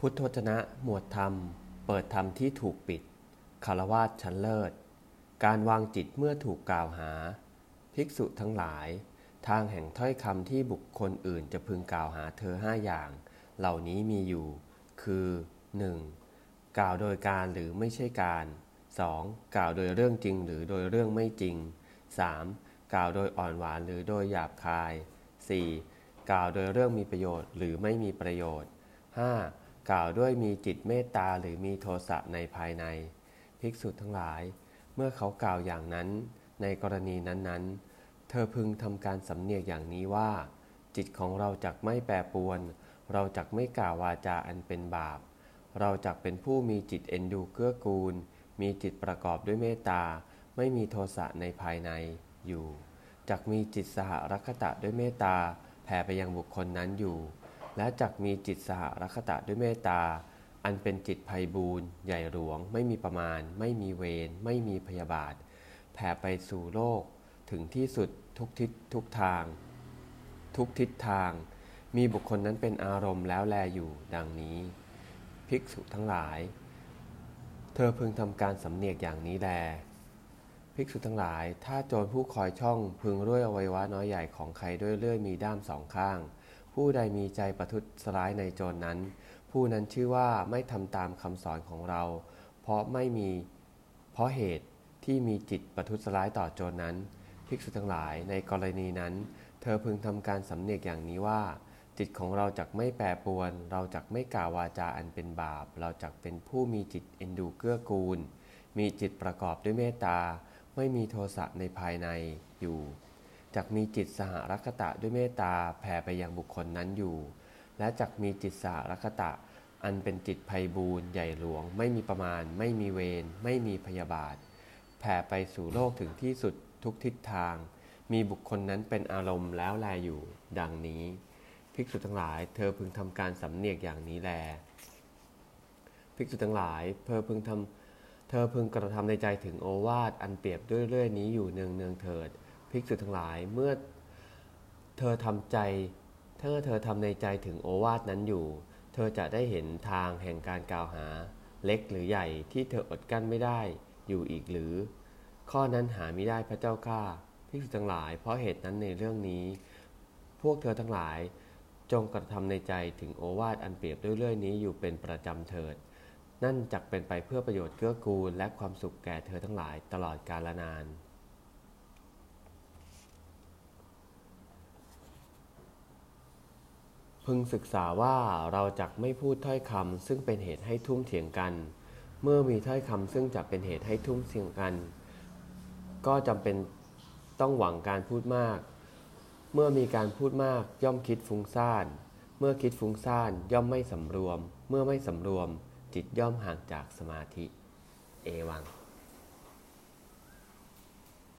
พุทธวจนะหมวดธรรม เปิดธรรมที่ถูกปิดคารวาสชั้นเลิศ การวางจิตเมื่อถูกกล่าวหา ภิกษุทั้งหลาย ทางแห่งถ้อยคำที่บุคคลอื่นจะพึงกล่าวหาเธอห้าอย่าง เหล่านี้มีอยู่ คือ 1. กล่าวโดยการหรือไม่ใช่การ 2. กล่าวโดยเรื่องจริงหรือโดยเรื่องไม่จริง 3. กล่าวโดยอ่อนหวานหรือโดยหยาบคาย 4. กล่าวโดยเรื่องมีประโยชน์หรือไม่มีประโยชน์ 5. กล่าวด้วยมีจิตเมตตาหรือมีโทสะในภายใน ภิกษุทั้งหลาย เมื่อเขากล่าวอย่างนั้น ในกรณีนั้นๆ เธอพึงทำการสำเนียกอย่างนี้ว่า จิตของเราจักไม่แปรปรวน เราจักไม่กล่าววาจาอันเป็นบาป เราจักเป็นผู้มีจิตเอ็นดูเกื้อกูล มีจิตประกอบด้วยเมตตา ไม่มีโทสะในภายในอยู่จักมีจิตสหรัคตะด้วยเมตตาแผ่ไปยังบุคคลนั้นอยู่ และจักมีจิตสหรัคตะด้วยเมตตา อันเป็นจิตภัยบูนใหญ่หลวง ไม่มีประมาณ ไม่มีเวร ไม่มีพยาบาท แผ่ไปสู่โลก ถึงที่สุดทุกทิศทุกทาง ทุกทิศทาง มีบุคคลนั้นเป็นอารมณ์แล้วแลอยู่ดังนี้ ภิกษุทั้งหลาย เธอพึงทำการสำเนียกอย่างนี้แลภิกษุทั้งหลาย ถ้าโจรผู้คอยช่องพึงด้วยอวัยวะน้อยใหญ่ของใครด้วยเลื่อยมีด้ามสองข้าง ผู้ใดมีใจประทุษร้ายในโจรนั้น ผู้นั้นชื่อว่าไม่ทำตามคำสอนของเรา เพราะไม่มีเพราะเหตุที่มีจิตประทุษร้ายต่อโจรนั้น ภิกษุทั้งหลายในกรณีนั้น เธอพึงทำการสำเนียกอย่างนี้ว่า จิตของเราจักไม่แปรปรวน เราจักไม่กล่าววาจาอันเป็นบาป เราจักเป็นผู้มีจิตเอ็นดูเกื้อกูล มีจิตประกอบด้วยเมตตา ไม่มีโทสะในภายในอยู่ จักมีจิตสหรัคตะด้วยเมตตาแผ่ไปยังบุคคลนั้นอยู่ และจักมีจิตสหรัคตะ อันเป็นจิตภัยบูนใหญ่หลวง ไม่มีประมาณ ไม่มีเวรไม่มีพยาบาท แผ่ไปสู่โลกถึงที่สุดทุกทิศทาง มีบุคคลนั้นเป็นอารมณ์แล้วแลอยู่ ดังนี้ ภิกษุทั้งหลาย เธอพึงทำการสำเนียกอย่างนี้แล ภิกษุทั้งหลาย เธอพึงทำเธอพึงกระทำในใจถึงโอวาทอันเปรียบด้วยเรื่อยนี้อยู่เนืองเนืองเถิด ภิกษุทั้งหลาย เมื่อเธอทำใจเธอเธอทำในใจถึงโอวาทนั้นอยู่ เธอจะได้เห็นทางแห่งการกล่าวหา เล็กหรือใหญ่ที่เธออดกั้นไม่ได้อยู่อีกหรือ ข้อนั้นหาไม่ได้พระเจ้าข้าภิกษุทั้งหลาย เพราะเหตุนั้นในเรื่องนี้ พวกเธอทั้งหลายจงกระทำในใจถึงโอวาทอันเปรียบด้วยเรื่อยนี้อยู่เป็นประจำเถิด นั่นจักเป็นไปเพื่อประโยชน์เกื้อกูลและความสุขแก่เธอทั้งหลายตลอดกาลนาน พึงศึกษาว่าเราจักไม่พูดถ้อยคำซึ่งเป็นเหตุให้ทุ่มเถียงกัน เมื่อมีถ้อยคำซึ่งจะเป็นเหตุให้ทุ่มเถียงกัน ก็จำเป็นต้องหวังการพูดมาก เมื่อมีการพูดมากย่อมคิดฟุ้งซ่าน เมื่อคิดฟุ้งซ่านย่อมไม่สำรวม เมื่อไม่สำรวม จิตย่อมห่างจากสมาธิ เอวัง